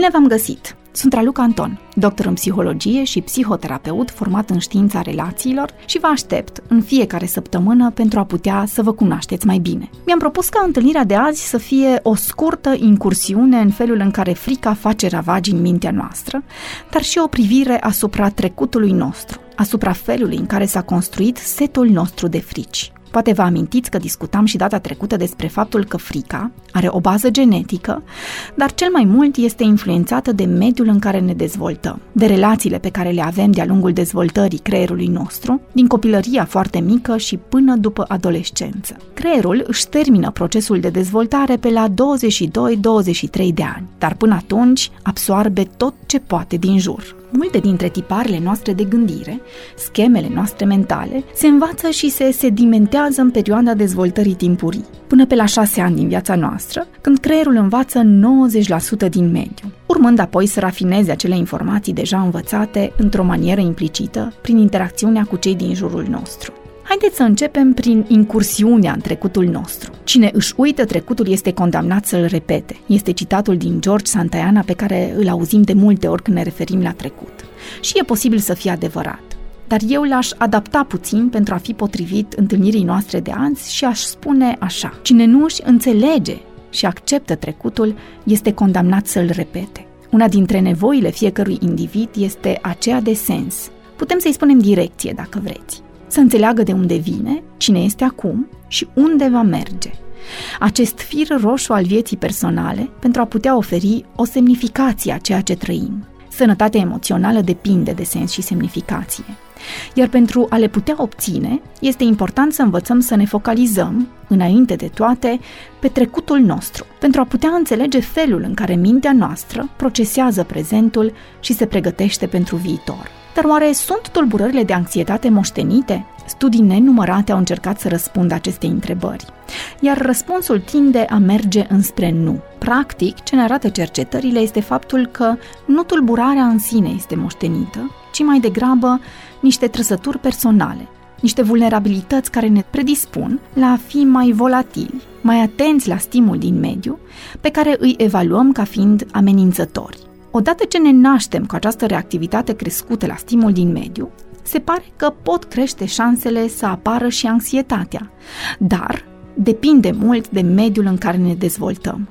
Bine v-am găsit! Sunt Raluca Anton, doctor în psihologie și psihoterapeut format în știința relațiilor și vă aștept în fiecare săptămână pentru a putea să vă cunoașteți mai bine. Mi-am propus ca întâlnirea de azi să fie o scurtă incursiune în felul în care frica face ravagi în mintea noastră, dar și o privire asupra trecutului nostru, asupra felului în care s-a construit setul nostru de frici. Poate vă amintiți că discutam și data trecută despre faptul că frica are o bază genetică, dar cel mai mult este influențată de mediul în care ne dezvoltăm, de relațiile pe care le avem de-a lungul dezvoltării creierului nostru, din copilăria foarte mică și până după adolescență. Creierul își termină procesul de dezvoltare pe la 22-23 de ani, dar până atunci absoarbe tot ce poate din jur, Multe dintre tiparele noastre de gândire, schemele noastre mentale, se învață și se sedimentează în perioada dezvoltării timpurii, până pe la șase ani din viața noastră, când creierul învață 90% din mediu, urmând apoi să rafineze acele informații deja învățate într-o manieră implicită, prin interacțiunea cu cei din jurul nostru. Haideți să începem prin incursiunea în trecutul nostru. Cine își uită trecutul este condamnat să-l repete. Este citatul din George Santayana pe care îl auzim de multe ori când ne referim la trecut. Și e posibil să fie adevărat. Dar eu l-aș adapta puțin pentru a fi potrivit întâlnirii noastre de azi și aș spune așa. Cine nu își înțelege și acceptă trecutul este condamnat să-l repete. Una dintre nevoile fiecărui individ este aceea de sens. Putem să-i spunem direcție, dacă vreți să înțeleagă de unde vine, cine este acum și unde va merge. Acest fir roșu al vieții personale pentru a putea oferi o semnificație a ceea ce trăim. Sănătatea emoțională depinde de sens și semnificație. Iar pentru a le putea obține, este important să învățăm să ne focalizăm, înainte de toate, pe trecutul nostru, pentru a putea înțelege felul în care mintea noastră procesează prezentul și se pregătește pentru viitor. Dar oare sunt tulburările de anxietate moștenite? Studii nenumărate au încercat să răspundă aceste întrebări, iar răspunsul tinde a merge înspre nu. Practic, ce ne arată cercetările este faptul că nu tulburarea în sine este moștenită, ci mai degrabă niște trăsături personale, niște vulnerabilități care ne predispun la a fi mai volatili, mai atenți la stimul din mediu, pe care îi evaluăm ca fiind amenințători. Odată ce ne naștem cu această reactivitate crescută la stimul din mediu, se pare că pot crește șansele să apară și anxietatea, dar depinde mult de mediul în care ne dezvoltăm.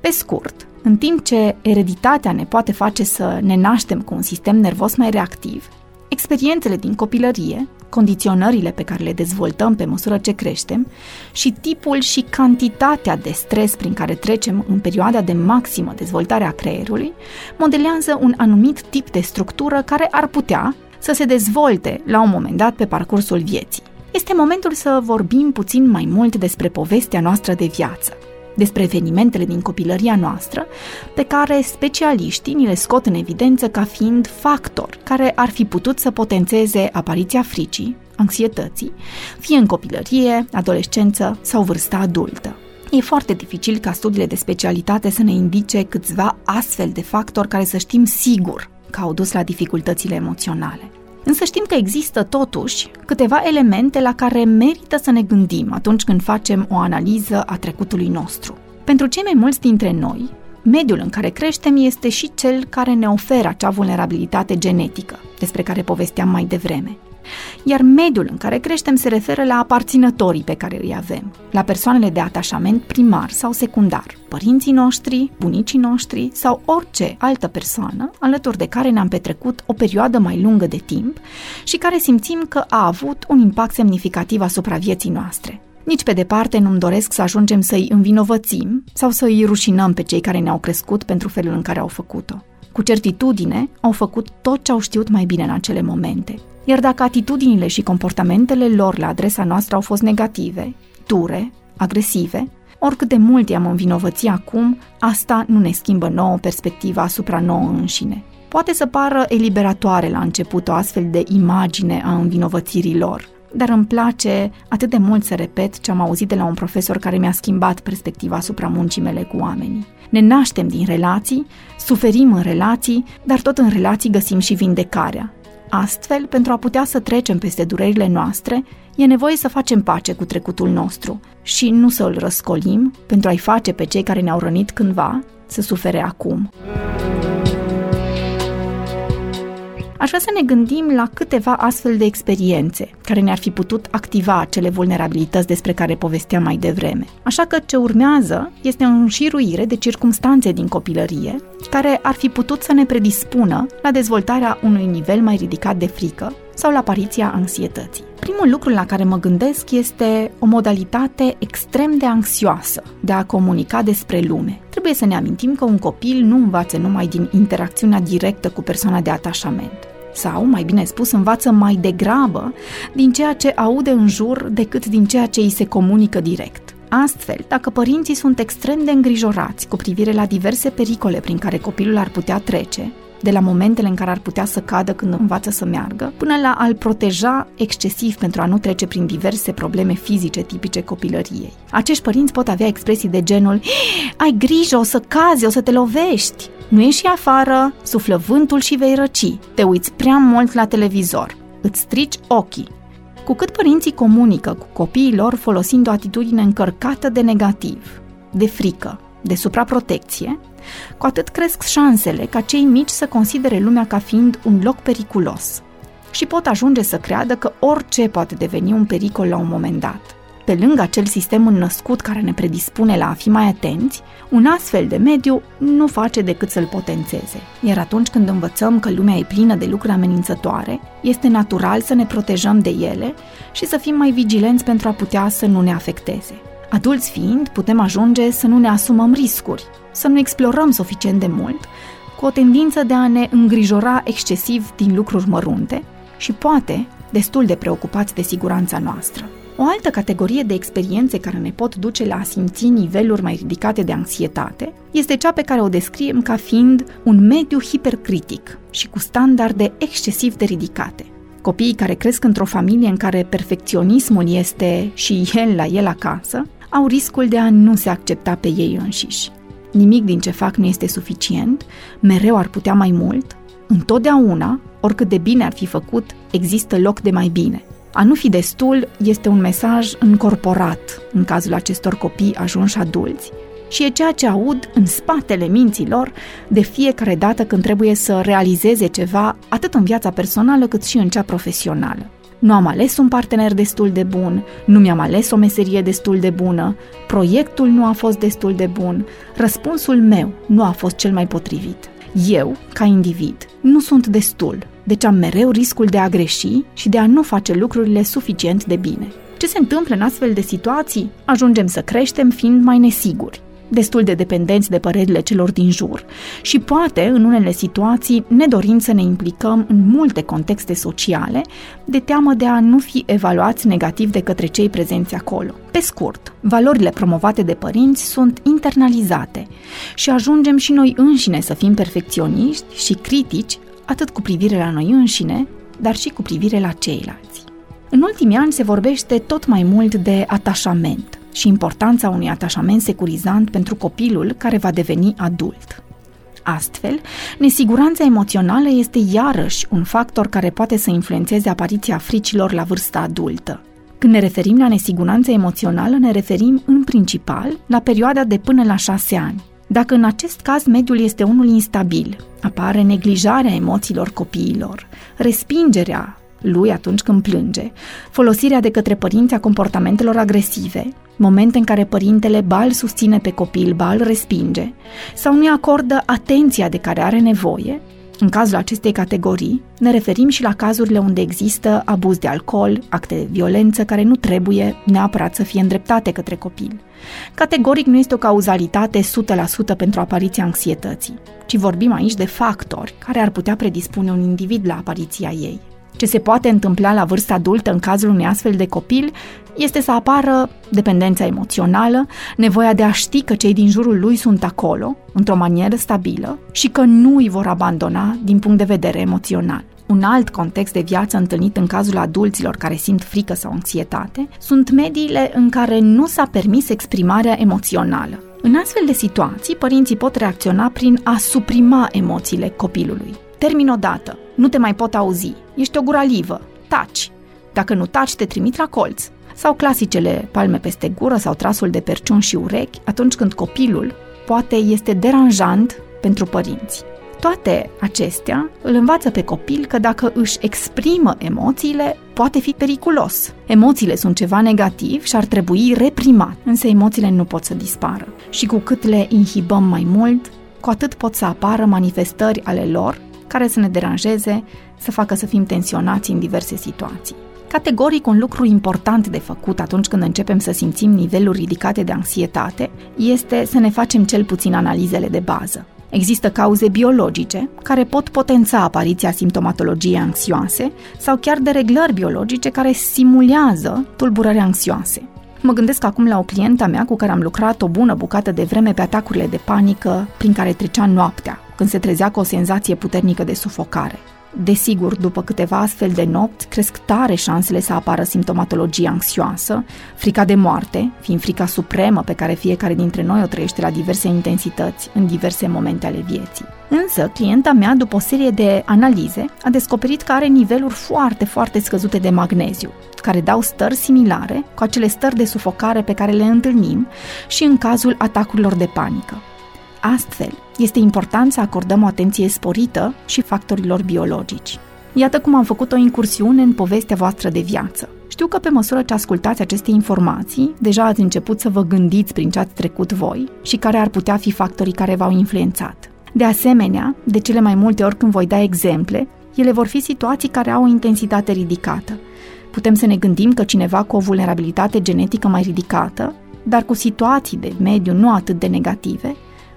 Pe scurt, în timp ce ereditatea ne poate face să ne naștem cu un sistem nervos mai reactiv, experiențele din copilărie condiționările pe care le dezvoltăm pe măsură ce creștem și tipul și cantitatea de stres prin care trecem în perioada de maximă dezvoltare a creierului modelează un anumit tip de structură care ar putea să se dezvolte la un moment dat pe parcursul vieții. Este momentul să vorbim puțin mai mult despre povestea noastră de viață despre evenimentele din copilăria noastră, pe care specialiștii ni le scot în evidență ca fiind factor care ar fi putut să potențeze apariția fricii, anxietății, fie în copilărie, adolescență sau vârsta adultă. E foarte dificil ca studiile de specialitate să ne indice câțiva astfel de factori care să știm sigur că au dus la dificultățile emoționale. Însă știm că există totuși câteva elemente la care merită să ne gândim atunci când facem o analiză a trecutului nostru. Pentru cei mai mulți dintre noi, mediul în care creștem este și cel care ne oferă acea vulnerabilitate genetică, despre care povesteam mai devreme. Iar mediul în care creștem se referă la aparținătorii pe care îi avem, la persoanele de atașament primar sau secundar, părinții noștri, bunicii noștri sau orice altă persoană alături de care ne-am petrecut o perioadă mai lungă de timp și care simțim că a avut un impact semnificativ asupra vieții noastre. Nici pe departe nu-mi doresc să ajungem să-i învinovățim sau să îi rușinăm pe cei care ne-au crescut pentru felul în care au făcut-o. Cu certitudine, au făcut tot ce au știut mai bine în acele momente iar dacă atitudinile și comportamentele lor la adresa noastră au fost negative, dure, agresive, oricât de mult i-am învinovăți acum, asta nu ne schimbă nouă perspectiva asupra nouă înșine. Poate să pară eliberatoare la început o astfel de imagine a învinovățirii lor, dar îmi place atât de mult să repet ce am auzit de la un profesor care mi-a schimbat perspectiva asupra muncii mele cu oamenii. Ne naștem din relații, suferim în relații, dar tot în relații găsim și vindecarea. Astfel, pentru a putea să trecem peste durerile noastre, e nevoie să facem pace cu trecutul nostru și nu să îl răscolim pentru a-i face pe cei care ne-au rănit cândva să sufere acum. Aș vrea să ne gândim la câteva astfel de experiențe care ne-ar fi putut activa acele vulnerabilități despre care povesteam mai devreme. Așa că ce urmează este o înșiruire de circumstanțe din copilărie care ar fi putut să ne predispună la dezvoltarea unui nivel mai ridicat de frică sau la apariția anxietății. Primul lucru la care mă gândesc este o modalitate extrem de anxioasă de a comunica despre lume. Trebuie să ne amintim că un copil nu învață numai din interacțiunea directă cu persoana de atașament sau, mai bine spus, învață mai degrabă din ceea ce aude în jur decât din ceea ce îi se comunică direct. Astfel, dacă părinții sunt extrem de îngrijorați cu privire la diverse pericole prin care copilul ar putea trece, de la momentele în care ar putea să cadă când învață să meargă, până la a-l proteja excesiv pentru a nu trece prin diverse probleme fizice tipice copilăriei. Acești părinți pot avea expresii de genul Ai grijă, o să cazi, o să te lovești! Nu ieși afară, suflă vântul și vei răci. Te uiți prea mult la televizor. Îți strici ochii. Cu cât părinții comunică cu copiii lor folosind o atitudine încărcată de negativ, de frică, de supraprotecție, cu atât cresc șansele ca cei mici să considere lumea ca fiind un loc periculos și pot ajunge să creadă că orice poate deveni un pericol la un moment dat. Pe lângă acel sistem înnăscut care ne predispune la a fi mai atenți, un astfel de mediu nu face decât să-l potențeze. Iar atunci când învățăm că lumea e plină de lucruri amenințătoare, este natural să ne protejăm de ele și să fim mai vigilenți pentru a putea să nu ne afecteze. Adulți fiind, putem ajunge să nu ne asumăm riscuri, să nu explorăm suficient de mult, cu o tendință de a ne îngrijora excesiv din lucruri mărunte și poate destul de preocupați de siguranța noastră. O altă categorie de experiențe care ne pot duce la a simți niveluri mai ridicate de anxietate este cea pe care o descriem ca fiind un mediu hipercritic și cu standarde excesiv de ridicate. Copiii care cresc într-o familie în care perfecționismul este și el la el acasă, au riscul de a nu se accepta pe ei înșiși. Nimic din ce fac nu este suficient, mereu ar putea mai mult, întotdeauna, oricât de bine ar fi făcut, există loc de mai bine. A nu fi destul este un mesaj încorporat în cazul acestor copii ajunși adulți și e ceea ce aud în spatele minților de fiecare dată când trebuie să realizeze ceva atât în viața personală cât și în cea profesională. Nu am ales un partener destul de bun, nu mi-am ales o meserie destul de bună, proiectul nu a fost destul de bun, răspunsul meu nu a fost cel mai potrivit. Eu, ca individ, nu sunt destul, deci am mereu riscul de a greși și de a nu face lucrurile suficient de bine. Ce se întâmplă în astfel de situații? Ajungem să creștem fiind mai nesiguri destul de dependenți de părerile celor din jur și poate, în unele situații, ne dorim să ne implicăm în multe contexte sociale, de teamă de a nu fi evaluați negativ de către cei prezenți acolo. Pe scurt, valorile promovate de părinți sunt internalizate și ajungem și noi înșine să fim perfecționiști și critici, atât cu privire la noi înșine, dar și cu privire la ceilalți. În ultimii ani se vorbește tot mai mult de atașament, și importanța unui atașament securizant pentru copilul care va deveni adult. Astfel, nesiguranța emoțională este iarăși un factor care poate să influențeze apariția fricilor la vârsta adultă. Când ne referim la nesiguranță emoțională, ne referim în principal la perioada de până la șase ani. Dacă în acest caz mediul este unul instabil, apare neglijarea emoțiilor copiilor, respingerea lui atunci când plânge, folosirea de către părinți a comportamentelor agresive, momente în care părintele bal susține pe copil, bal respinge, sau nu-i acordă atenția de care are nevoie, în cazul acestei categorii, ne referim și la cazurile unde există abuz de alcool, acte de violență care nu trebuie neapărat să fie îndreptate către copil. Categoric nu este o cauzalitate 100% pentru apariția anxietății, ci vorbim aici de factori care ar putea predispune un individ la apariția ei. Ce se poate întâmpla la vârsta adultă în cazul unui astfel de copil este să apară dependența emoțională, nevoia de a ști că cei din jurul lui sunt acolo, într-o manieră stabilă, și că nu îi vor abandona din punct de vedere emoțional. Un alt context de viață întâlnit în cazul adulților care simt frică sau anxietate sunt mediile în care nu s-a permis exprimarea emoțională. În astfel de situații, părinții pot reacționa prin a suprima emoțiile copilului. Termin odată, nu te mai pot auzi, ești o guralivă, taci. Dacă nu taci, te trimit la colț. Sau clasicele palme peste gură sau trasul de perciun și urechi atunci când copilul poate este deranjant pentru părinți. Toate acestea îl învață pe copil că dacă își exprimă emoțiile, poate fi periculos. Emoțiile sunt ceva negativ și ar trebui reprimat, însă emoțiile nu pot să dispară. Și cu cât le inhibăm mai mult, cu atât pot să apară manifestări ale lor care să ne deranjeze, să facă să fim tensionați în diverse situații. Categoric, un lucru important de făcut atunci când începem să simțim niveluri ridicate de anxietate este să ne facem cel puțin analizele de bază. Există cauze biologice care pot potența apariția simptomatologiei anxioase sau chiar de reglări biologice care simulează tulburări anxioase. Mă gândesc acum la o clientă mea cu care am lucrat o bună bucată de vreme pe atacurile de panică prin care trecea noaptea, când se trezea cu o senzație puternică de sufocare. Desigur, după câteva astfel de nopți, cresc tare șansele să apară simptomatologie anxioasă, frica de moarte, fiind frica supremă pe care fiecare dintre noi o trăiește la diverse intensități, în diverse momente ale vieții. Însă, clienta mea, după o serie de analize, a descoperit că are niveluri foarte, foarte scăzute de magneziu, care dau stări similare cu acele stări de sufocare pe care le întâlnim și în cazul atacurilor de panică. Astfel, este important să acordăm o atenție sporită și factorilor biologici. Iată cum am făcut o incursiune în povestea voastră de viață. Știu că pe măsură ce ascultați aceste informații, deja ați început să vă gândiți prin ce ați trecut voi și care ar putea fi factorii care v-au influențat. De asemenea, de cele mai multe ori când voi da exemple, ele vor fi situații care au o intensitate ridicată. Putem să ne gândim că cineva cu o vulnerabilitate genetică mai ridicată, dar cu situații de mediu nu atât de negative,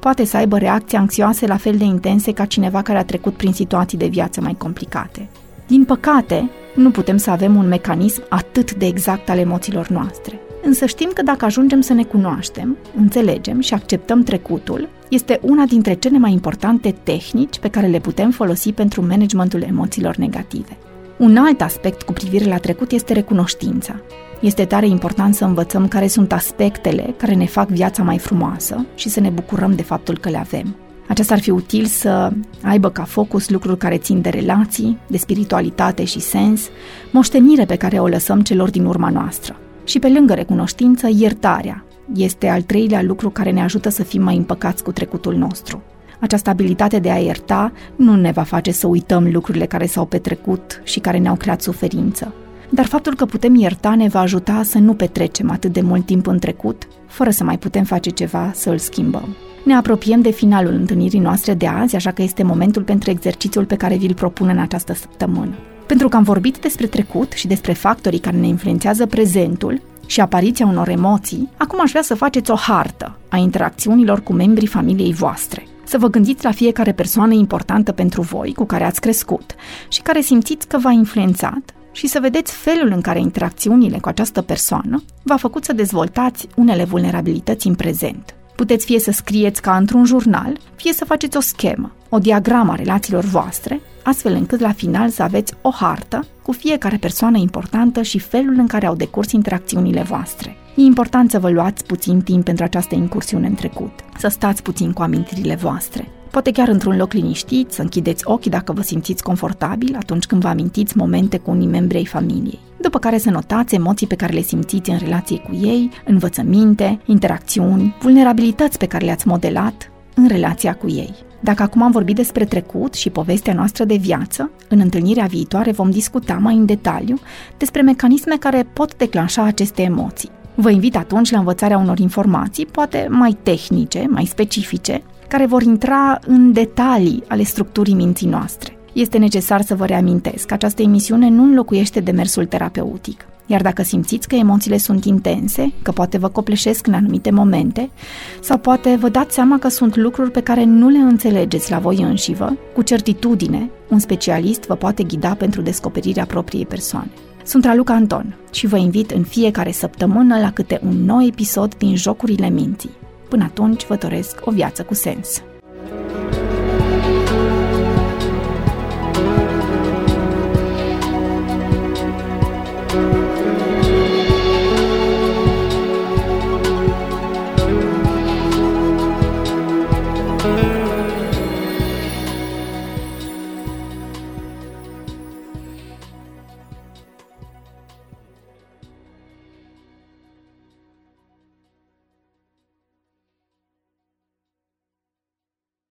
poate să aibă reacții anxioase la fel de intense ca cineva care a trecut prin situații de viață mai complicate. Din păcate, nu putem să avem un mecanism atât de exact al emoțiilor noastre. Însă știm că dacă ajungem să ne cunoaștem, înțelegem și acceptăm trecutul, este una dintre cele mai importante tehnici pe care le putem folosi pentru managementul emoțiilor negative. Un alt aspect cu privire la trecut este recunoștința. Este tare important să învățăm care sunt aspectele care ne fac viața mai frumoasă și să ne bucurăm de faptul că le avem. Aceasta ar fi util să aibă ca focus lucruri care țin de relații, de spiritualitate și sens, moștenire pe care o lăsăm celor din urma noastră. Și pe lângă recunoștință, iertarea este al treilea lucru care ne ajută să fim mai împăcați cu trecutul nostru. Această abilitate de a ierta nu ne va face să uităm lucrurile care s-au petrecut și care ne-au creat suferință, dar faptul că putem ierta ne va ajuta să nu petrecem atât de mult timp în trecut, fără să mai putem face ceva să îl schimbăm. Ne apropiem de finalul întâlnirii noastre de azi, așa că este momentul pentru exercițiul pe care vi-l propun în această săptămână. Pentru că am vorbit despre trecut și despre factorii care ne influențează prezentul și apariția unor emoții, acum aș vrea să faceți o hartă a interacțiunilor cu membrii familiei voastre. Să vă gândiți la fiecare persoană importantă pentru voi, cu care ați crescut și care simțiți că v-a influențat și să vedeți felul în care interacțiunile cu această persoană v-a făcut să dezvoltați unele vulnerabilități în prezent. Puteți fie să scrieți ca într-un jurnal, fie să faceți o schemă, o diagramă a relațiilor voastre, astfel încât la final să aveți o hartă cu fiecare persoană importantă și felul în care au decurs interacțiunile voastre. E important să vă luați puțin timp pentru această incursiune în trecut, să stați puțin cu amintirile voastre, Poate chiar într-un loc liniștit, să închideți ochii dacă vă simțiți confortabil atunci când vă amintiți momente cu unii membri ai familiei. După care să notați emoții pe care le simțiți în relație cu ei, învățăminte, interacțiuni, vulnerabilități pe care le-ați modelat în relația cu ei. Dacă acum am vorbit despre trecut și povestea noastră de viață, în întâlnirea viitoare vom discuta mai în detaliu despre mecanisme care pot declanșa aceste emoții. Vă invit atunci la învățarea unor informații, poate mai tehnice, mai specifice, care vor intra în detalii ale structurii minții noastre. Este necesar să vă reamintesc că această emisiune nu înlocuiește demersul terapeutic. Iar dacă simțiți că emoțiile sunt intense, că poate vă copleșesc în anumite momente, sau poate vă dați seama că sunt lucruri pe care nu le înțelegeți la voi înșivă, cu certitudine, un specialist vă poate ghida pentru descoperirea propriei persoane. Sunt Raluca Anton și vă invit în fiecare săptămână la câte un nou episod din Jocurile Minții. Până atunci vă doresc o viață cu sens.